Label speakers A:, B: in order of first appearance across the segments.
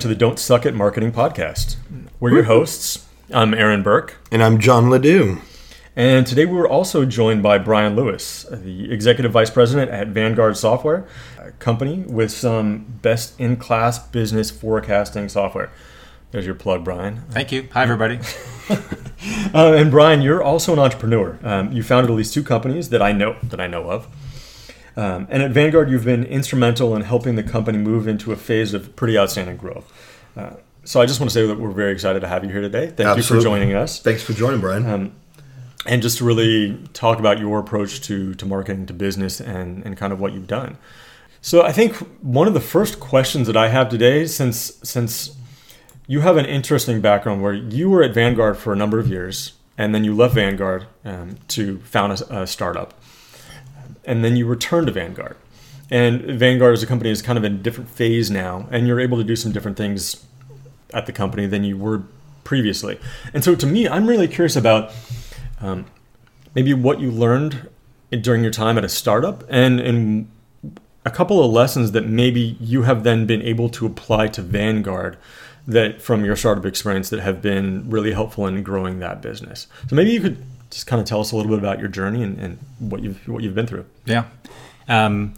A: Hello, everyone, and welcome to the Don't Suck at Marketing podcast. We're your hosts. I'm Aaron Burke,
B: And I'm John Ledoux.
A: and today we're also joined by Brian Lewis, the Executive Vice President at Vanguard Software, a company with some best in class business forecasting software. There's your plug, Brian.
C: Thank you. Hi, everybody.
A: Uh, and Brian, you're also an entrepreneur. Um, you founded at least two companies that I know that I know of. Um, and at Vanguard, you've been instrumental in helping the company move into a phase of pretty outstanding growth. Uh, so I just want to say that we're very excited to have you here today. Thank you for joining us.
B: Thanks for joining, Brian.
A: Um, and just to really talk about your approach to, to marketing, to business, and, and kind of what you've done. So I think one of the first questions that I have today, since since you have an interesting background where you were at Vanguard for a number of years, and then you left Vanguard um, to found a, a startup, and then you return to Vanguard. And Vanguard as a company is kind of in a different phase now, and you're able to do some different things at the company than you were previously. And so to me, I'm really curious about um, maybe what you learned during your time at a startup and, and a couple of lessons that maybe you have then been able to apply to Vanguard that from your startup experience that have been really helpful in growing that business. So maybe you could just kind of tell us a little bit about your journey and, and what you've what you've been through.
C: Yeah. Um,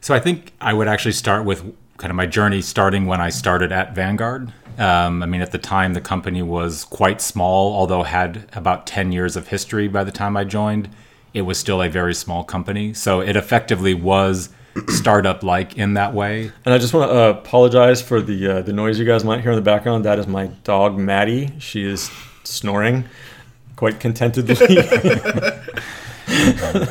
C: so I think I would actually start with kind of my journey starting when I started at Vanguard. Um, I mean, at the time, the company was quite small, although had about 10 years of history by the time I joined. It was still a very small company. So it effectively was startup like in that way.
A: And I just want to uh, apologize for the uh, the noise you guys might hear in the background. That is my dog Maddie. She is snoring quite contentedly.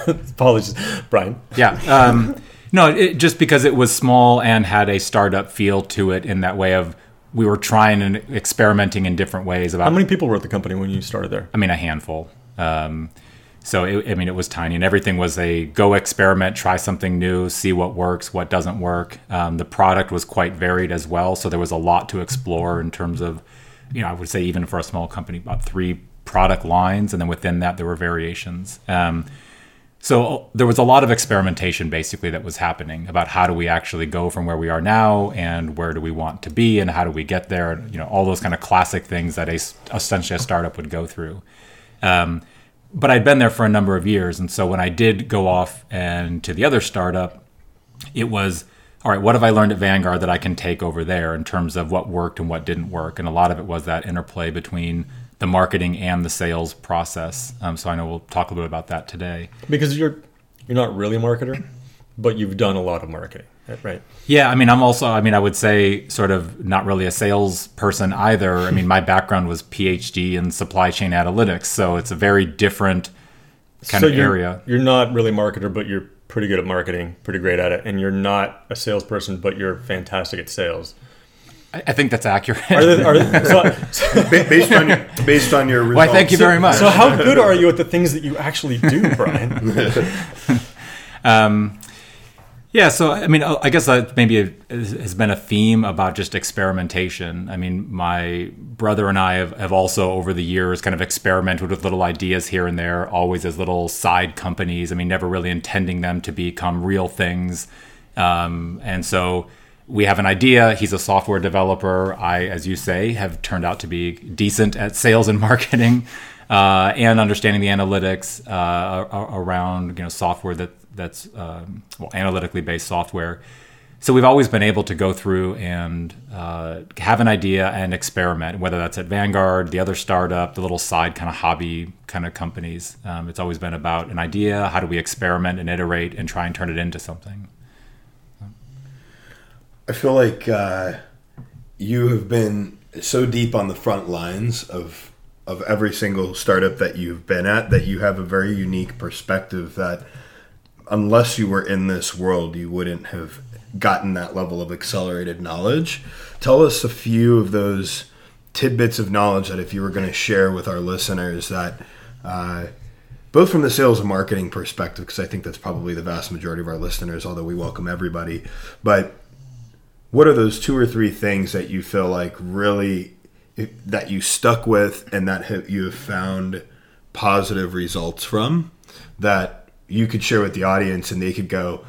A: Apologies, Brian.
C: Yeah. Um, no, it, just because it was small and had a startup feel to it in that way of we were trying and experimenting in different ways about
A: How many people were at the company when you started there?
C: I mean, a handful. Um, so it, I mean, it was tiny, and everything was a go experiment, try something new, see what works, what doesn't work. Um, the product was quite varied as well, so there was a lot to explore in terms of, you know, I would say even for a small company, about three product lines, and then within that there were variations. Um, so there was a lot of experimentation basically that was happening about how do we actually go from where we are now and where do we want to be and how do we get there you know all those kind of classic things that a essentially a startup would go through um, but i'd been there for a number of years and so when i did go off and to the other startup it was all right what have i learned at vanguard that i can take over there in terms of what worked and what didn't work and a lot of it was that interplay between the marketing and the sales process um, so i know we'll talk a little bit about that today
A: Because you're you're not really a marketer, but you've done a lot of marketing, right?
C: Yeah, I mean, I'm also, I mean, I would say sort of not really a salesperson either. I mean, my background was PhD in supply chain analytics, so it's a very different kind
A: so
C: of
A: you're,
C: area.
A: You're not really a marketer, but you're pretty good at marketing, pretty great at it, and you're not a salesperson, but you're fantastic at sales.
C: I, I think that's accurate.
A: Are there, are there, so,
B: Ba- based on your based on your results.
C: Why, thank you very much.
A: so how good are you at the things that you actually do, Brian?
C: Um, yeah, so I mean, I guess that maybe has been a theme about just experimentation. I mean, my brother and I have, have also over the years kind of experimented with little ideas here and there, always as little side companies. I mean, never really intending them to become real things. Um, and so we have an idea. He's a software developer. I, as you say, have turned out to be decent at sales and marketing uh, and understanding the analytics uh, around you know software that that's um, well analytically based software. So we've always been able to go through and uh, have an idea and experiment, whether that's at Vanguard, the other startup, the little side kind of hobby kind of companies. Um, it's always been about an idea. How do we experiment and iterate and try and turn it into something?
B: I feel like uh, you have been so deep on the front lines of of every single startup that you've been at that you have a very unique perspective that unless you were in this world you wouldn't have gotten that level of accelerated knowledge. Tell us a few of those tidbits of knowledge that if you were going to share with our listeners that uh, both from the sales and marketing perspective because I think that's probably the vast majority of our listeners although we welcome everybody but what are those two or three things that you feel like really that you stuck with and that have, you have found positive results from that you could share with the audience and they could go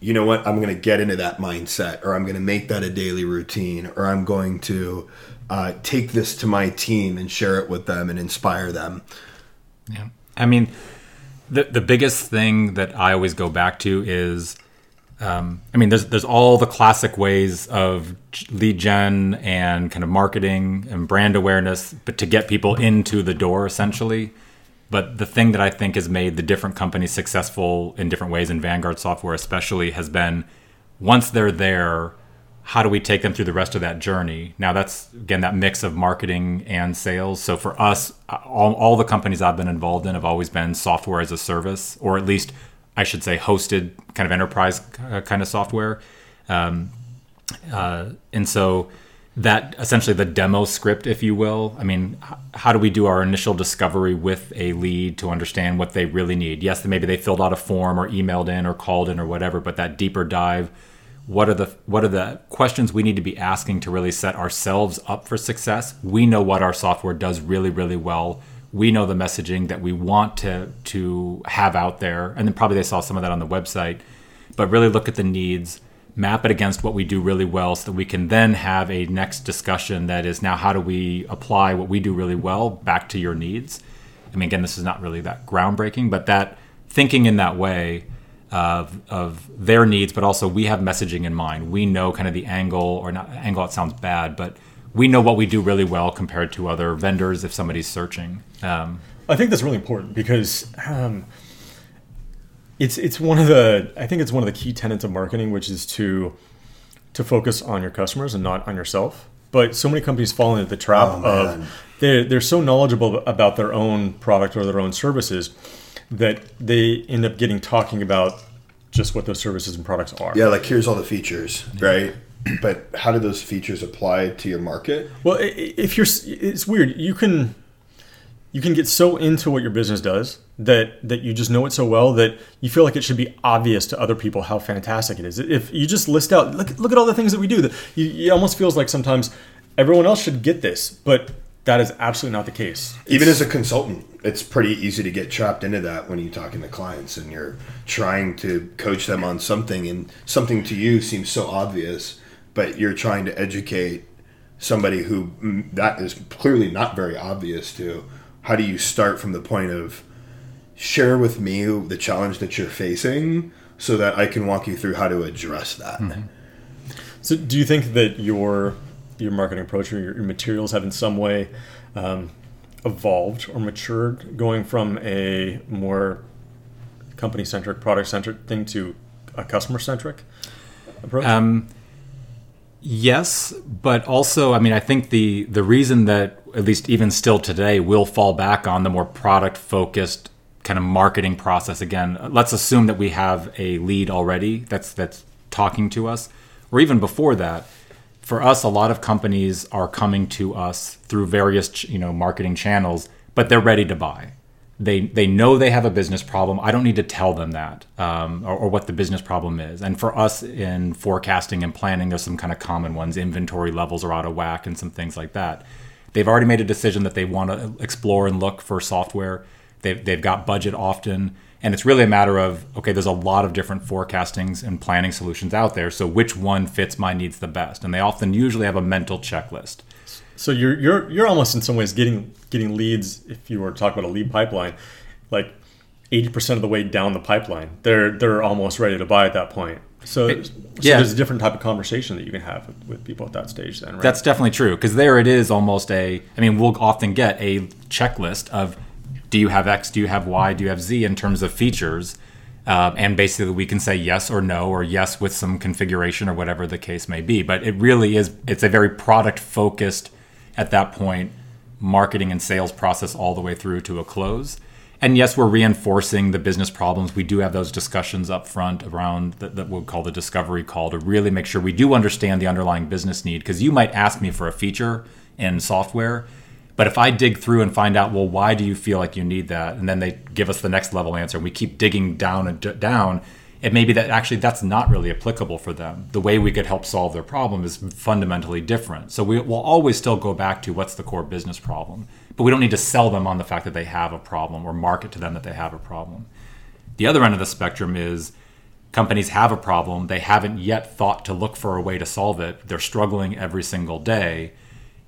B: you know what, I'm going to get into that mindset, or I'm going to make that a daily routine, or I'm going to uh, take this to my team and share it with them and inspire them.
C: Yeah. I mean, the the biggest thing that I always go back to is, um, I mean, there's there's all the classic ways of lead gen and kind of marketing and brand awareness, but to get people into the door essentially. But the thing that I think has made the different companies successful in different ways, in Vanguard software especially, has been once they're there, how do we take them through the rest of that journey? Now, that's again that mix of marketing and sales. So for us, all, all the companies I've been involved in have always been software as a service, or at least I should say hosted kind of enterprise uh, kind of software. Um, uh, and so that essentially the demo script, if you will. I mean, how do we do our initial discovery with a lead to understand what they really need? Yes, maybe they filled out a form or emailed in or called in or whatever, but that deeper dive. What are the what are the questions we need to be asking to really set ourselves up for success? We know what our software does really, really well. We know the messaging that we want to to have out there, and then probably they saw some of that on the website. But really look at the needs map it against what we do really well so that we can then have a next discussion that is now how do we apply what we do really well back to your needs. I mean again this is not really that groundbreaking but that thinking in that way of, of their needs but also we have messaging in mind. We know kind of the angle or not angle it sounds bad but we know what we do really well compared to other vendors if somebody's searching um,
A: i think that's really important because um, it's it's one of the I think it's one of the key tenets of marketing, which is to to focus on your customers and not on yourself. But so many companies fall into the trap oh, of they're they're so knowledgeable about their own product or their own services that they end up getting talking about just what those services and products are.
B: Yeah, like here's all the features, right? But how do those features apply to your market?
A: Well, if you're, it's weird. You can you can get so into what your business does that that you just know it so well that you feel like it should be obvious to other people how fantastic it is. If you just list out, look look at all the things that we do, that you, it almost feels like sometimes everyone else should get this, but that is absolutely not the case.
B: Even it's, as a consultant, it's pretty easy to get trapped into that when you're talking to clients and you're trying to coach them on something, and something to you seems so obvious, but you're trying to educate somebody who that is clearly not very obvious to how do you start from the point of share with me the challenge that you're facing so that I can walk you through how to address that. Mm-hmm.
A: So, do you think that your your marketing approach or your, your materials have in some way um, evolved or matured, going from a more company centric, product centric thing to a customer centric approach? Um,
C: Yes, but also, I mean, I think the the reason that at least even still today we'll fall back on the more product focused kind of marketing process again. Let's assume that we have a lead already that's that's talking to us, or even before that. For us, a lot of companies are coming to us through various you know marketing channels, but they're ready to buy they they know they have a business problem. I don't need to tell them that um, or, or, what the business problem is. And for us in forecasting and planning, there's some kind of common ones. Inventory levels are out of whack and some things like that. They've already made a decision that they want to explore and look for software. They've they've got budget often, and it's really a matter of okay. There's a lot of different forecastings and planning solutions out there. So which one fits my needs the best? And they often usually have a mental checklist.
A: So you're you're you're almost in some ways getting getting leads. If you were to talk about a lead pipeline, like eighty percent of the way down the pipeline, they're they're almost ready to buy at that point. So, it, so yeah. there's a different type of conversation that you can have with, with people at that stage. Then, right?
C: That's definitely true because there it is almost a. I mean, we'll often get a checklist of, do you have X? Do you have Y? Do you have Z in terms of features? Um, and basically, we can say yes or no, or yes with some configuration or whatever the case may be. But it really is. It's a very product focused at that point marketing and sales process all the way through to a close. And yes, we're reinforcing the business problems. We do have those discussions up front around that, we'll call the discovery call to really make sure we do understand the underlying business need. Because you might ask me for a feature in software, but if I dig through and find out, well, why do you feel like you need that? And then they give us the next level answer, and we keep digging down and d- down, it may be that actually that's not really applicable for them. The way we could help solve their problem is fundamentally different. So we will always still go back to what's the core business problem, but we don't need to sell them on the fact that they have a problem or market to them that they have a problem. The other end of the spectrum is companies have a problem. They haven't yet thought to look for a way to solve it. They're struggling every single day.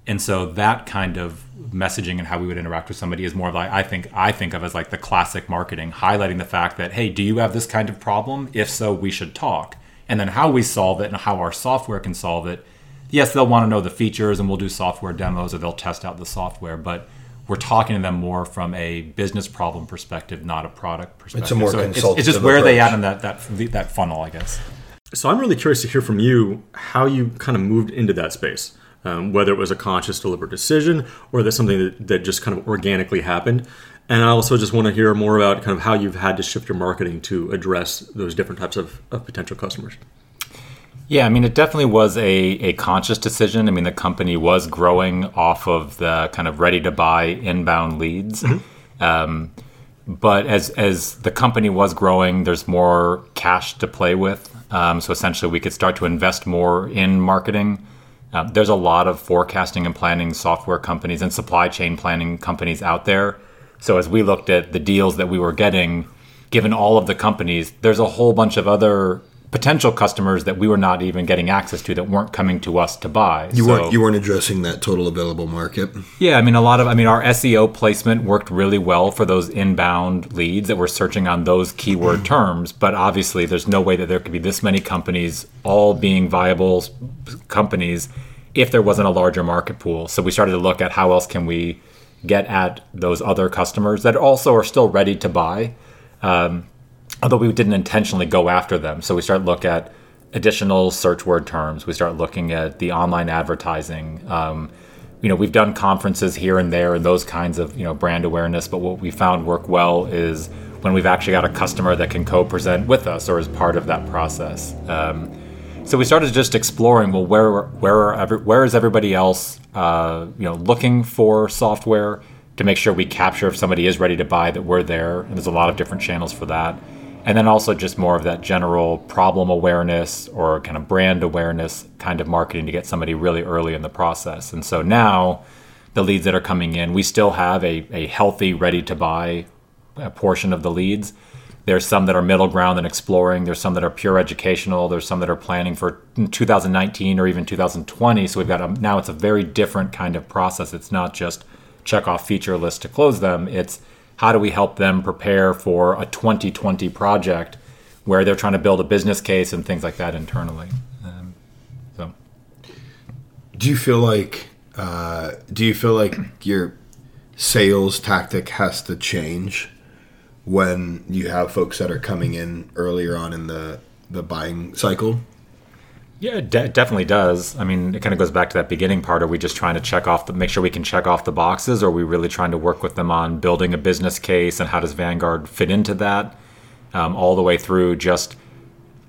C: And so that kind of messaging and how we would interact with somebody is more of like I think I think of as like the classic marketing, highlighting the fact that hey, do you have this kind of problem? If so, we should talk. And then how we solve it and how our software can solve it. Yes, they'll want to know the features and we'll do software demos or they'll test out the software, but we're talking to them more from a business problem perspective, not a product perspective.
B: It's a more
C: so it's,
B: consultative
C: it's just where they
B: approach.
C: at in that that that funnel, I guess.
A: So I'm really curious to hear from you how you kind of moved into that space, um, whether it was a conscious, deliberate decision or that's something that, that just kind of organically happened. And I also just want to hear more about kind of how you've had to shift your marketing to address those different types of, of potential customers.
C: Yeah, I mean, it definitely was a, a conscious decision. I mean, the company was growing off of the kind of ready to buy inbound leads. Um, but as, as the company was growing, there's more cash to play with. Um, so essentially, we could start to invest more in marketing. Um, there's a lot of forecasting and planning software companies and supply chain planning companies out there. So as we looked at the deals that we were getting, given all of the companies, there's a whole bunch of other potential customers that we were not even getting access to that weren't coming to us to buy.
B: You
C: So-
B: weren't you weren't addressing that total available market.
C: yeah, I mean, a lot of, I mean, our SEO placement worked really well for those inbound leads that were searching on those keyword terms. But obviously, there's no way that there could be this many companies all being viable companies if there wasn't a larger market pool. So we started to look at how else can we get at those other customers that also are still ready to buy, um, although we didn't intentionally go after them. So we start look at additional search word terms. We start looking at the online advertising. Um, you know, we've done conferences here and there and those kinds of you know brand awareness. But what we found work well is when we've actually got a customer that can co-present with us or is part of that process. Um, so we started just exploring. Well, where where every, where is everybody else? Uh, you know, looking for software to make sure we capture if somebody is ready to buy that we're there. And there's a lot of different channels for that. And then also just more of that general problem awareness or kind of brand awareness kind of marketing to get somebody really early in the process. And so now the leads that are coming in, we still have a, a healthy, ready to buy uh, portion of the leads. There's some that are middle ground and exploring. There's some that are pure educational. There's some that are planning for 2019 or even 2020. So we've got a, now it's a very different kind of process. It's not just check off feature list to close them. It's how do we help them prepare for a 2020 project where they're trying to build a business case and things like that internally. Um, so
B: Do you feel like uh, do you feel like your sales tactic has to change when you have folks that are coming in earlier on in the the buying cycle?
C: Yeah, it de- definitely does. I mean, it kind of goes back to that beginning part. Are we just trying to check off the, make sure we can check off the boxes, or are we really trying to work with them on building a business case and how does Vanguard fit into that? Um, all the way through just,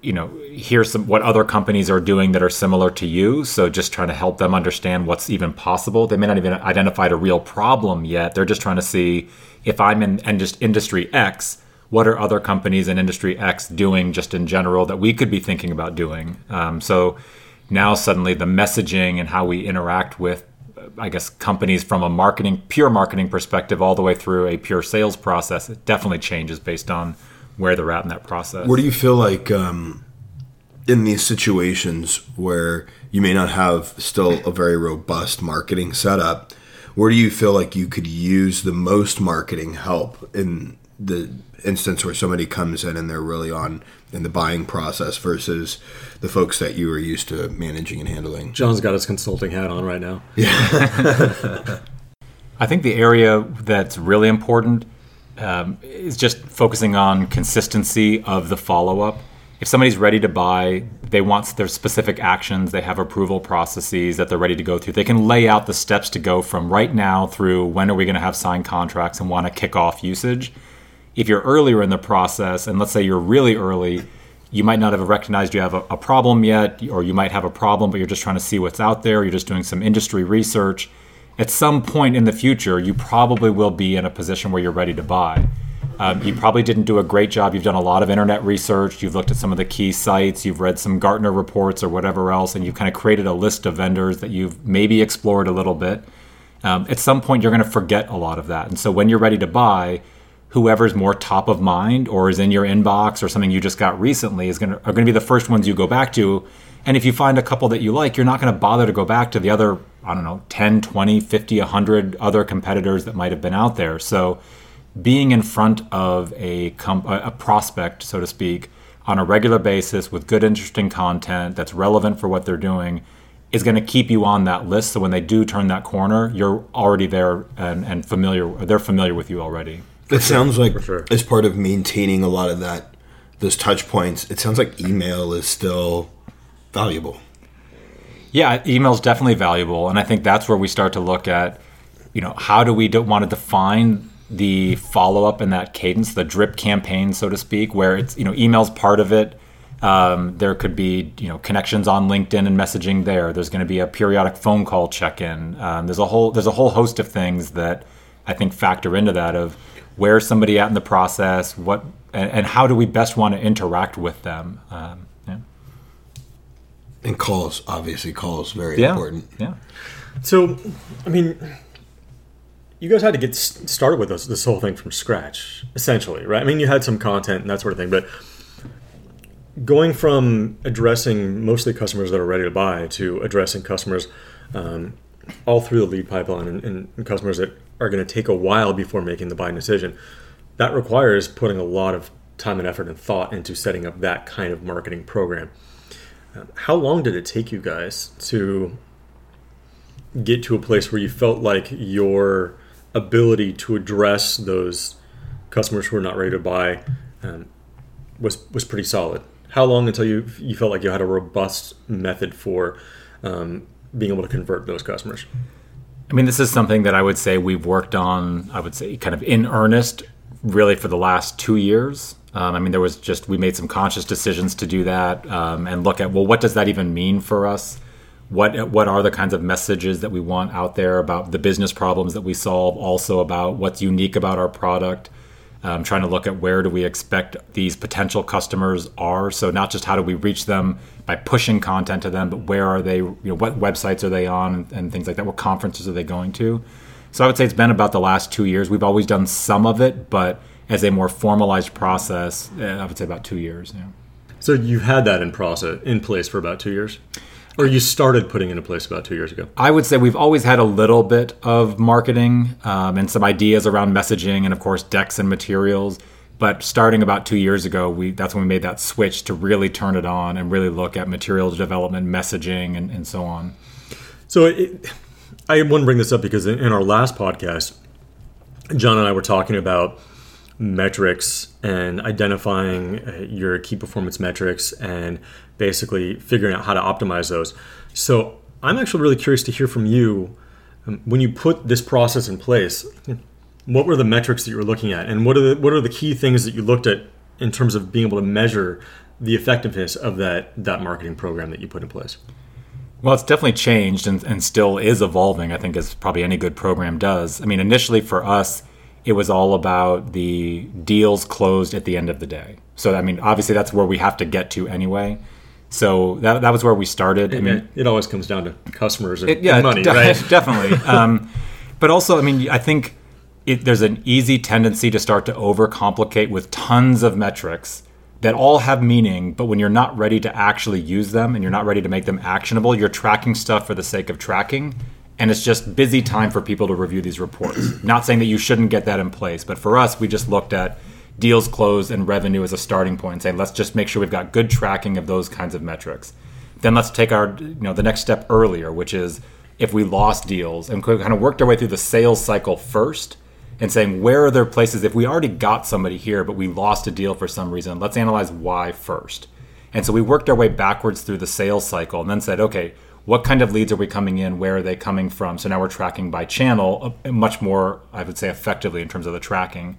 C: you know, here's some what other companies are doing that are similar to you. So just trying to help them understand what's even possible. They may not even identified a real problem yet. They're just trying to see if I'm in and just industry X, what are other companies in industry X doing just in general that we could be thinking about doing? Um, so now suddenly the messaging and how we interact with, I guess, companies from a marketing, pure marketing perspective, all the way through a pure sales process, it definitely changes based on where they're at in that process.
B: Where do you feel like um, in these situations where you may not have still a very robust marketing setup, where do you feel like you could use the most marketing help in the instance where somebody comes in and they're really on in the buying process versus the folks that you are used to managing and handling?
A: John's got his consulting hat on right now. Yeah.
C: I think the area that's really important um, is just focusing on consistency of the follow up. If somebody's ready to buy, they want their specific actions, they have approval processes that they're ready to go through. They can lay out the steps to go from right now through when are we going to have signed contracts and want to kick off usage. If you're earlier in the process, and let's say you're really early, you might not have recognized you have a, a problem yet, or you might have a problem, but you're just trying to see what's out there. You're just doing some industry research. At some point in the future, you probably will be in a position where you're ready to buy. Um, you probably didn't do a great job. You've done a lot of internet research. You've looked at some of the key sites. You've read some Gartner reports or whatever else, and you've kind of created a list of vendors that you've maybe explored a little bit. Um, at some point, you're going to forget a lot of that. And so when you're ready to buy, whoever's more top of mind or is in your inbox or something you just got recently is going to are going to be the first ones you go back to. And if you find a couple that you like you're not going to bother to go back to the other i don't know 10 20 50 100 other competitors that might have been out there. So being in front of a com- a prospect so to speak on a regular basis with good interesting content that's relevant for what they're doing is going to keep you on that list. So when they do turn that corner you're already there and, and familiar they're familiar with you already
B: It sounds like
A: sure.
B: as part of maintaining a lot of that, those touch points. It sounds like email is still valuable.
C: Yeah, email is definitely valuable, and I think that's where we start to look at, you know, how do we do, want to define the follow up and that cadence, the drip campaign, so to speak, where it's you know email's part of it. Um, there could be you know connections on LinkedIn and messaging there. There's going to be a periodic phone call check in. Um, there's a whole there's a whole host of things that I think factor into that of where's somebody at in the process, what and, and how do we best want to interact with them. Um, yeah.
B: And calls, obviously, calls very
C: Yeah.
B: important.
C: Yeah.
A: So, I mean, you guys had to get started with this, this whole thing from scratch, essentially, right? I mean, you had some content and that sort of thing, but going from addressing mostly customers that are ready to buy to addressing customers um, all through the lead pipeline and, and customers that are going to take a while before making the buying decision, that requires putting a lot of time and effort and thought into setting up that kind of marketing program. How long did it take you guys to get to a place where you felt like your ability to address those customers who are not ready to buy um, was was pretty solid. How long until you you felt like you had a robust method for um, being able to convert those customers?
C: I mean, this is something that I would say we've worked on, I would say, kind of in earnest, really for the last two years. Um, I mean, there was just, we made some conscious decisions to do that um, and look at, well, what does that even mean for us? What, what are the kinds of messages that we want out there about the business problems that we solve, also about what's unique about our product? Um, trying to look at where do we expect these potential customers are. So not just how do we reach them by pushing content to them, but where are they? You know, what websites are they on, and, and things like that. What conferences are they going to? So I would say it's been about the last two years. We've always done some of it, but as a more formalized process, eh, I would say about two years. Yeah.
A: So you've had that in process in place for about two years, or you started putting it in place about two years ago.
C: I would say we've always had a little bit of marketing um, and some ideas around messaging and of course decks and materials. But starting about two years ago, we that's when we made that switch to really turn it on and really look at material development, messaging, and, and so on.
A: So it, I want to bring this up because in, in our last podcast, John and I were talking about metrics and identifying uh, your key performance metrics and basically figuring out how to optimize those. So I'm actually really curious to hear from you um, when you put this process in place. What were the metrics that you were looking at, and what are the what are the key things that you looked at in terms of being able to measure the effectiveness of that that marketing program that you put in place?
C: Well, it's definitely changed and, and still is evolving, I think, as probably any good program does. I mean, initially for us, it was all about the deals closed at the end of the day. So, I mean, obviously that's where we have to get to anyway. So that, that was where we started. I mean,
A: it always comes down to customers and,
C: it- yeah,
A: money,
C: de-
A: right?
C: definitely. Um, but also, I mean, I think it, there's an easy tendency to start to overcomplicate with tons of metrics that all have meaning, but when you're not ready to actually use them and you're not ready to make them actionable, you're tracking stuff for the sake of tracking. And it's just busy time for people to review these reports. not saying that you shouldn't get that in place, but for us, we just looked at deals closed and revenue as a starting point, saying let's just make sure we've got good tracking of those kinds of metrics. Then let's take our you know the next step earlier, which is if we lost deals and kind of worked our way through the sales cycle first and saying where are there places if we already got somebody here but we lost a deal for some reason let's analyze why first and so we worked our way backwards through the sales cycle and then said okay what kind of leads are we coming in where are they coming from? So now we're tracking by channel uh, much more i would say effectively in terms of the tracking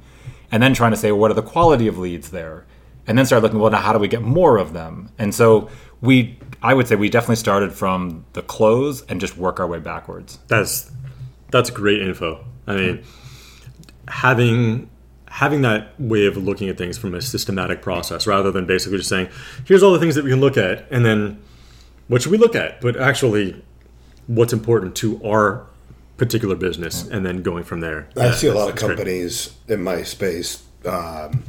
C: and then trying to say well, what are the quality of leads there? And then start looking well now how do we get more of them? And so we i would say we definitely started from the close and just work our way backwards.
A: That's that's great info. I mean, having having that way of looking at things from a systematic process rather than basically just saying, here's all the things that we can look at, and then what should we look at? But actually, what's important to our particular business and then going from there.
B: I
A: Yeah,
B: see a lot of
A: that's great.
B: companies in my space um,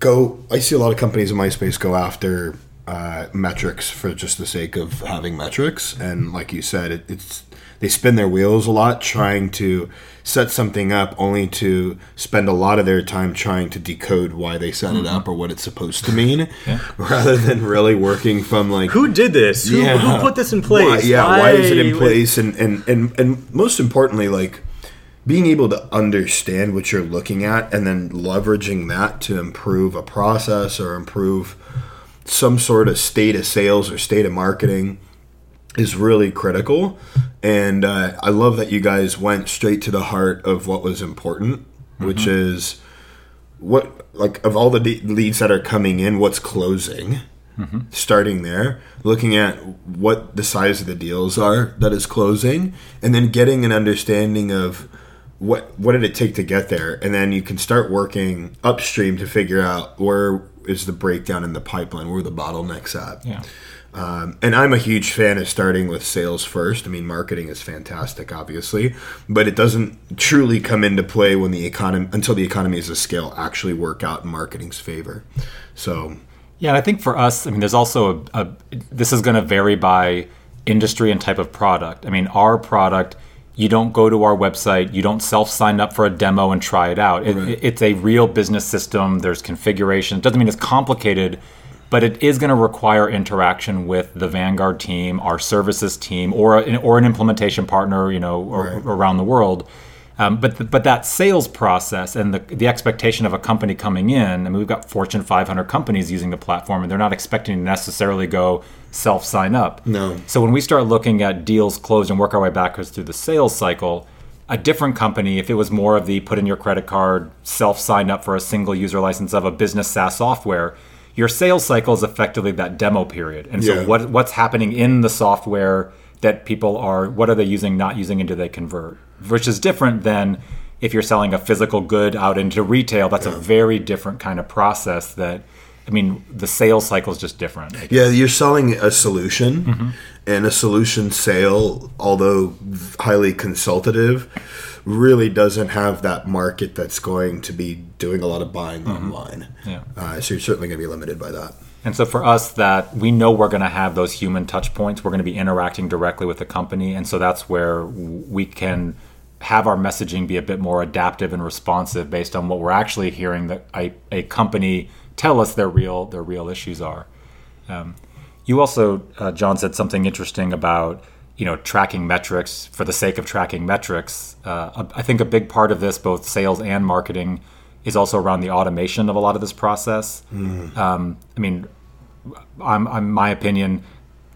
B: go. I see a lot of companies in my space go after uh, metrics for just the sake of having metrics, and like you said, it, it's they spin their wheels a lot trying to set something up, only to spend a lot of their time trying to decode why they set it mm-hmm. up or what it's supposed to mean, rather than really working from like
A: Who did this? Who, who put this in place?
B: why, yeah, why is it in place? And, and and and most importantly, like being able to understand what you're looking at and then leveraging that to improve a process or improve some sort of state of sales or state of marketing is really critical. And uh, I love that you guys went straight to the heart of what was important, which is what like of all the de- leads that are coming in, what's closing. Starting there, looking at what the size of the deals are that is closing, and then getting an understanding of what what did it take to get there, and then you can start working upstream to figure out where is the breakdown in the pipeline, where the bottlenecks at.
C: Yeah.
B: Um, and I'm a huge fan of starting with sales first. I mean, marketing is fantastic, obviously, but it doesn't truly come into play when the economy until the economies of scale actually work out in marketing's favor. So,
C: Yeah, I think for us, I mean, there's also a, a this is going to vary by industry and type of product. I mean, our product, you don't go to our website, you don't self sign up for a demo and try it out. It,
B: Right.
C: It's a real business system. There's configuration. It doesn't mean it's complicated, but it is going to require interaction with the Vanguard team, our services team, or an, or an implementation partner, you know, or,
B: Right.
C: around the world. Um, but but that sales process and the the expectation of a company coming in. I mean, we've got Fortune 500 companies using the platform, and they're not expecting to necessarily go self sign up.
B: No.
C: So when we start looking at deals closed and work our way backwards through the sales cycle, a different company, if it was more of the put in your credit card, self sign up for a single user license of a business SaaS software, your sales cycle is effectively that demo period. And so
B: Yeah.
C: what what's happening in the software that people are what are they using, not using, and do they convert? Which is different than if you're selling a physical good out into retail. That's a very different kind of process that I mean, the sales cycle is just different.
B: yeah, you're selling a solution, mm-hmm. and a solution sale, although highly consultative, really doesn't have that market that's going to be doing a lot of buying online.
C: Yeah.
B: Uh, so you're certainly going to be limited by that.
C: And so for us, that we know we're going to have those human touch points. We're going to be interacting directly with the company, and so that's where we can have our messaging be a bit more adaptive and responsive based on what we're actually hearing that a, a company tell us their real their real issues are. Um, you also, uh, John, said something interesting about you know tracking metrics for the sake of tracking metrics. Uh, I think a big part of this, both sales and marketing, is also around the automation of a lot of this process. Um, I mean, I'm, I'm my opinion.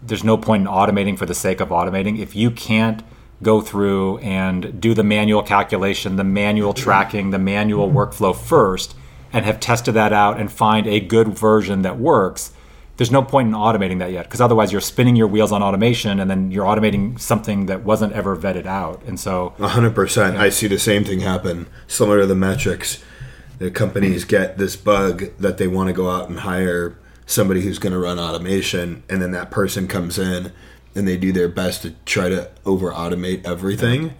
C: There's no point in automating for the sake of automating. If you can't go through and do the manual calculation, the manual tracking, the manual workflow first, and have tested that out and find a good version that works, there's no point in automating that yet because otherwise you're spinning your wheels on automation and then you're automating something that wasn't ever vetted out. And so,
B: hundred percent. I see the same thing happen. Similar to the metrics, the companies get this bug that they want to go out and hire somebody who's going to run automation, and then that person comes in and they do their best to try to over automate everything.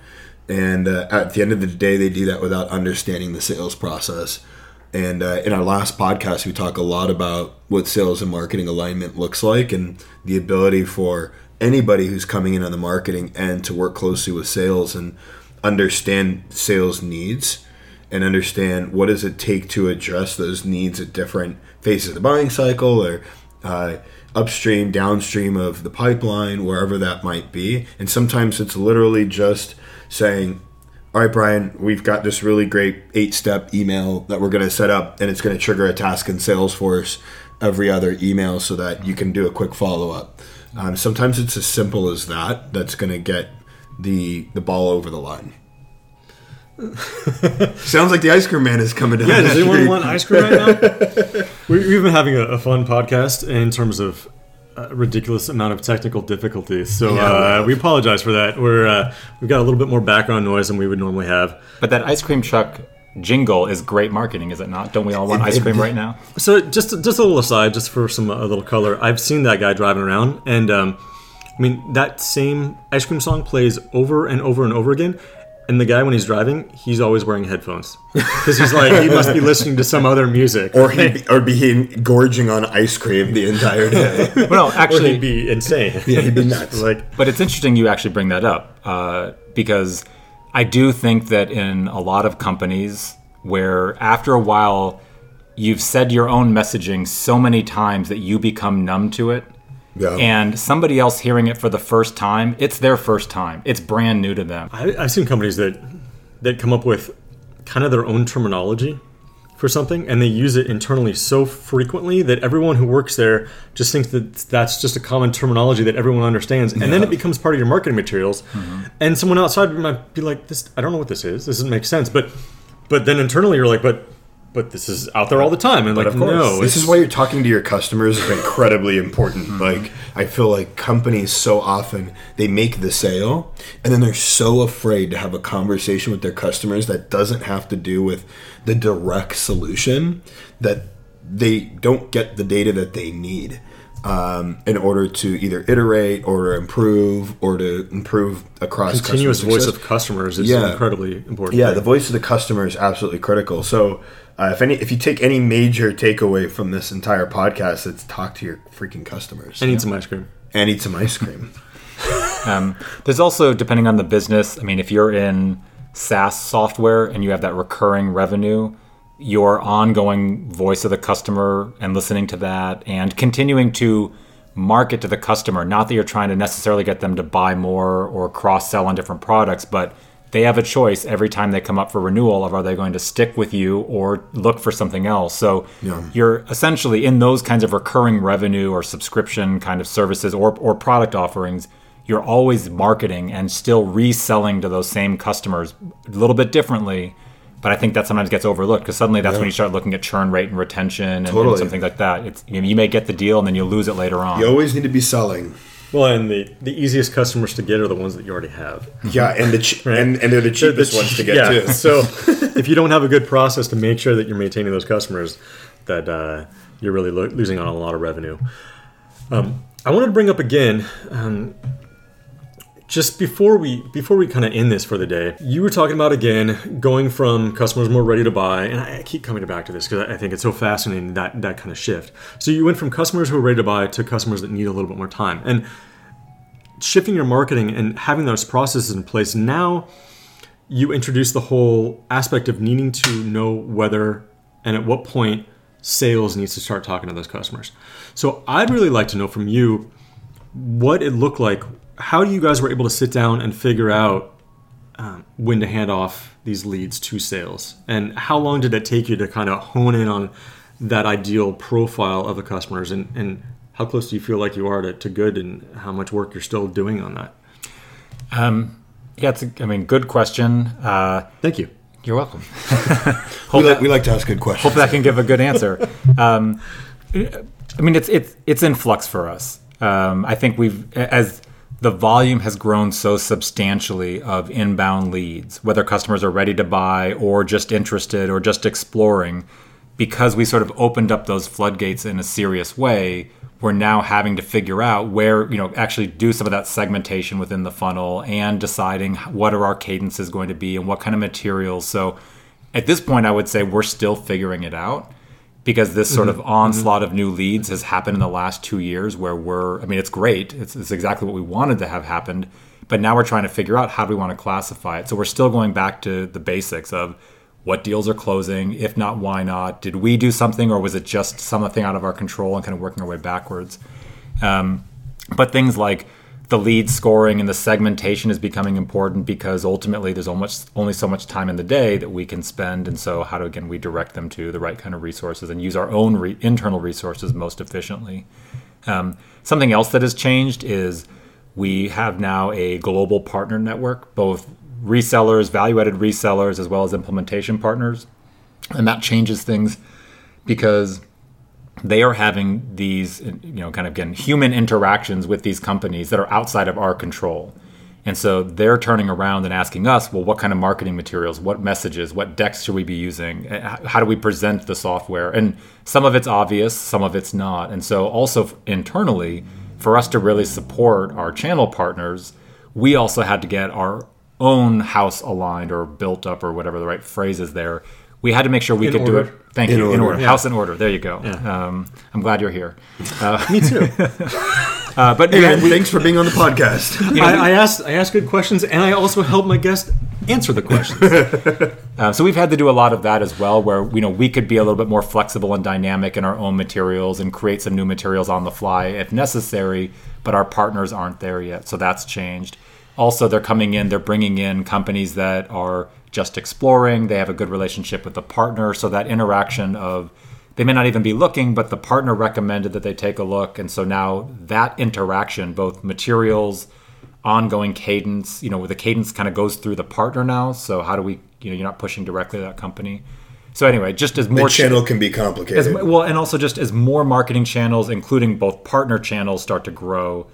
B: And uh, at the end of the day, they do that without understanding the sales process. And uh, in our last podcast, we talk a lot about what sales and marketing alignment looks like and the ability for anybody who's coming in on the marketing end to work closely with sales and understand sales needs and understand what does it take to address those needs at different phases of the buying cycle or uh, upstream, downstream of the pipeline, wherever that might be. And sometimes it's literally just saying, all right, Brian, we've got this really great eight step email that we're going to set up, and it's going to trigger a task in Salesforce every other email so that you can do a quick follow up. Um, sometimes it's as simple as that that's going to get the the ball over the line. Sounds like the ice cream man is coming down.
A: Yeah, does anyone want ice cream right now? we, we've been having a, a fun podcast in terms of a ridiculous amount of technical difficulties. So
B: Yeah, we
A: uh, we apologize for that. We're uh, we've got a little bit more background noise than we would normally have.
C: but that ice cream truck jingle is great marketing, is it not? Don't we all want ice cream right now?
A: So just just a little aside, just for some a little color. I've seen that guy driving around, and um, I mean, that same ice cream song plays over and over and over again. And the guy, when he's driving, he's always wearing headphones because he's like he must be listening to some other music,
B: or he or be gorging on ice cream the entire day.
C: well, no,
A: or
C: actually,
A: he'd be insane.
B: yeah, he'd be nuts.
A: like
C: But it's interesting you actually bring that up uh, because I do think that in a lot of companies where after a while you've said your own messaging so many times that you become numb to it.
B: Yeah.
C: And somebody else hearing it for the first time, it's their first time. It's brand new to them.
A: I, I've seen companies that that come up with kind of their own terminology for something, and they use it internally so frequently that everyone who works there just thinks that that's just a common terminology that everyone understands, and then it becomes part of your marketing materials. Mm-hmm. And someone outside might be like, "This, I don't know what this is. This doesn't make sense." But but then internally, you're like, "But." But this is out there all the time, and like,
C: of course.
A: no,
B: this is why you're talking to your customers is incredibly important.
A: Mm-hmm.
B: Like I feel like companies so often they make the sale and then they're so afraid to have a conversation with their customers that doesn't have to do with the direct solution that they don't get the data that they need um, in order to either iterate or improve or to improve across
A: continuous voice of customers is
B: Yeah.
A: incredibly important.
B: Yeah,
A: thing.
B: the voice of the customer is absolutely critical. So, uh, if any, if you take any major takeaway from this entire podcast, it's talk to your freaking customers
A: I need some ice cream.
B: and eat some ice cream.
C: Um, there's also, depending on the business, I mean, if you're in SaaS software and you have that recurring revenue, your ongoing voice of the customer and listening to that and continuing to market to the customer, not that you're trying to necessarily get them to buy more or cross sell on different products, but they have a choice every time they come up for renewal of are they going to stick with you or look for something else. So
B: Yeah.
C: you're essentially in those kinds of recurring revenue or subscription kind of services or, or product offerings you're always marketing and still reselling to those same customers a little bit differently but i think that sometimes gets overlooked because suddenly that's when you start looking at churn rate and retention and, and
B: Totally.
C: something like that it's you, know, you may get the deal and then you lose it later on
B: You always need to be selling.
A: Well, and the, the easiest customers to get are the ones that you already have.
B: Yeah, and the ch-
A: Right.
B: and, and they're the
A: They're
B: cheapest
A: the
B: ones to get
A: yeah.
B: too.
A: So if you don't have a good process to make sure that you're maintaining those customers, that uh, you're really lo- losing on a lot of revenue. Um, I wanted to bring up again, um, just before we before we kind of end this for the day, you were talking about again going from customers more ready to buy, and I keep coming back to this because I think it's so fascinating that that kind of shift. So you went from customers who are ready to buy to customers that need a little bit more time, and shifting your marketing and having those processes in place now you introduce the whole aspect of needing to know whether and at what point sales needs to start talking to those customers. So I'd really like to know from you what it looked like. How do you guys were able to sit down and figure out um, when to hand off these leads to sales, and how long did it take you to kind of hone in on that ideal profile of the customers, and, and how close do you feel like you are to, to good, and how much work you're still doing on that?
C: yeah it's a, i mean good question uh,
A: Thank you.
C: you're welcome
B: we, like, we like to ask good questions.
C: hope that can give a good answer. Um, I mean, it's it's it's in flux for us. Um, I think we've as the volume has grown so substantially of inbound leads, whether customers are ready to buy or just interested or just exploring, because we sort of opened up those floodgates in a serious way. We're now having to figure out where, you know, actually do some of that segmentation within the funnel and deciding what are our cadences going to be and what kind of materials. So, at this point, I would say we're still figuring it out because this sort of onslaught of new leads has happened in the last two years where we're, I mean, it's great. It's, it's exactly what we wanted to have happened. But now we're trying to figure out how do we want to classify it. So we're still going back to the basics of what deals are closing. If not, why not? Did we do something or was it just something out of our control and kind of working our way backwards? Um, but things like the lead scoring and the segmentation is becoming important because ultimately there's almost only so much time in the day that we can spend. And so how do again we direct them to the right kind of resources and use our own re- internal resources most efficiently? Um, something else that has changed is we have now a global partner network both resellers value-added resellers as well as implementation partners. And that changes things because they are having these you know kind of again human interactions with these companies that are outside of our control and so they're turning around and asking us well what kind of marketing materials what messages what decks should we be using Uh, how do we present the software and some of it's obvious some of it's not and so also internally for us to really support our channel partners, we also had to get our own house aligned or built up or whatever the right phrase is there. We had to make sure we
A: In
C: could do it. Thank
B: In
C: you. In
B: order.
C: order.
A: Yeah.
C: House in order. There you go.
A: Yeah.
C: Um, I'm glad you're here.
A: Me too.
C: Uh, but
B: Hey,
C: yeah,
B: man,
C: we-
B: thanks for being on the podcast.
A: I, I asked I asked good questions, and I also help my guest answer the questions.
C: Uh, so we've had to do a lot of that as well, where you know we could be a little bit more flexible and dynamic in our own materials and create some new materials on the fly if necessary. But our partners aren't there yet, so that's changed. Also, they're coming in; they're bringing in companies that are just exploring. They have a good relationship with the partner, so that interaction of they may not even be looking, but the partner recommended that they take a look, and so now that interaction, both materials ongoing cadence you know where the cadence kind of goes through the partner now so how do we you know you're not pushing directly to that company so anyway just as more cha-
B: channel can be complicated.
C: as,
B: complicated.
C: well and also just as more marketing channels including both partner channels start to grow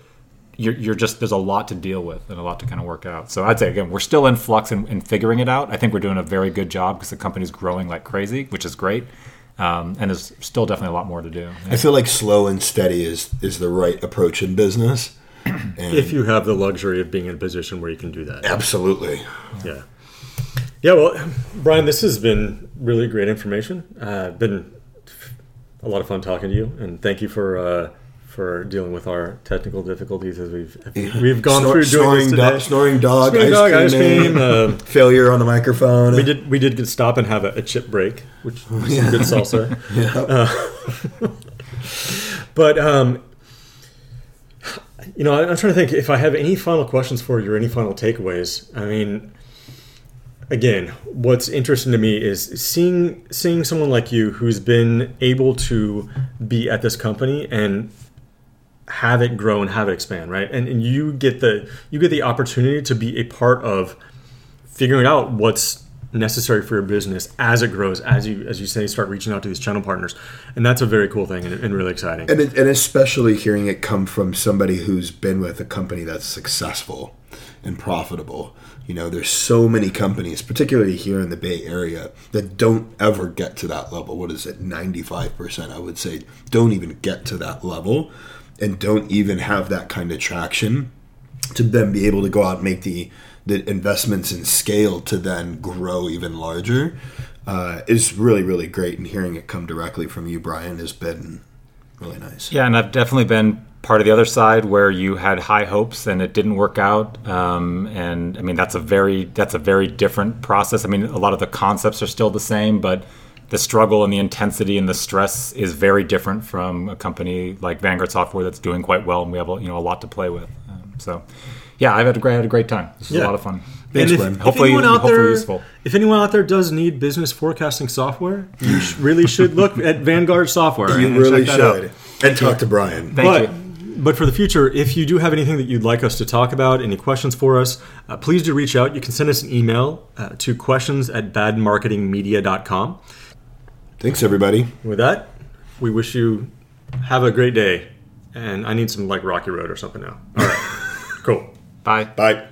C: you're, you're just there's a lot to deal with and a lot to kind of work out so i'd say again we're still in flux and, and figuring it out i think we're doing a very good job because the company's growing like crazy which is great um, and there's still definitely a lot more to do
B: I feel like slow and steady is is the right approach in business. And
A: if you have the luxury of being in a position where you can do that.
B: absolutely.
A: Yeah. Yeah, well, Brian, this has been really great information. Uh, been a lot of fun talking to you, and thank you for uh, for dealing with our technical difficulties as we've we've gone
B: Snor-
A: through doing
B: snoring, dog, snoring dog,
A: Snoring
B: ice
A: dog,
B: cream,
A: ice cream, uh,
B: failure on the microphone.
A: we did we did get stop and have a, a chip break, which was some good salsa. Uh, but um, you know, I'm trying to think if I have any final questions for you or any final takeaways. I mean, again, what's interesting to me is seeing seeing someone like you who's been able to be at this company and have it grow and have it expand, right? And, and you get the you get the opportunity to be a part of figuring out what's necessary for your business as it grows, as you as you say, start reaching out to these channel partners, and that's a very cool thing and, and really exciting.
B: and it, and especially hearing it come from somebody who's been with a company that's successful and profitable. You know, there's so many companies, particularly here in the Bay Area, that don't ever get to that level. What is it? 95%, I would say, don't even get to that level and don't even have that kind of traction to then be able to go out and make the the investments in scale to then grow even larger uh, is really really great and hearing it come directly from you brian has been really nice
C: Yeah, and I've definitely been part of the other side where you had high hopes and it didn't work out. Um, and I mean, that's a very that's a very different process. I mean, a lot of the concepts are still the same, but the struggle and the intensity and the stress is very different from a company like Vanguard Software that's doing quite well, and we have a, you know a lot to play with. Um, so, yeah, I've had a great had a great time. This was
A: Yeah.
C: a lot of fun.
B: Thanks,
A: and if,
B: Brian.
A: if
C: Hopefully-
A: anyone out
C: hopefully
A: there,
C: useful.
A: if anyone out there does need business forecasting software, you sh- really should look at Vanguard Software.
B: you
A: and
B: really
A: check out.
B: should and talk to brian
C: Thank
A: but,
C: you.
A: But for the future, if you do have anything that you'd like us to talk about, any questions for us, uh, please do reach out. You can send us an email uh, to questions at badmarketingmedia.com.
B: thanks everybody
A: With that, we wish you have a great day. And I need some like Rocky Road or something now. All right. cool.
C: Bye.
B: bye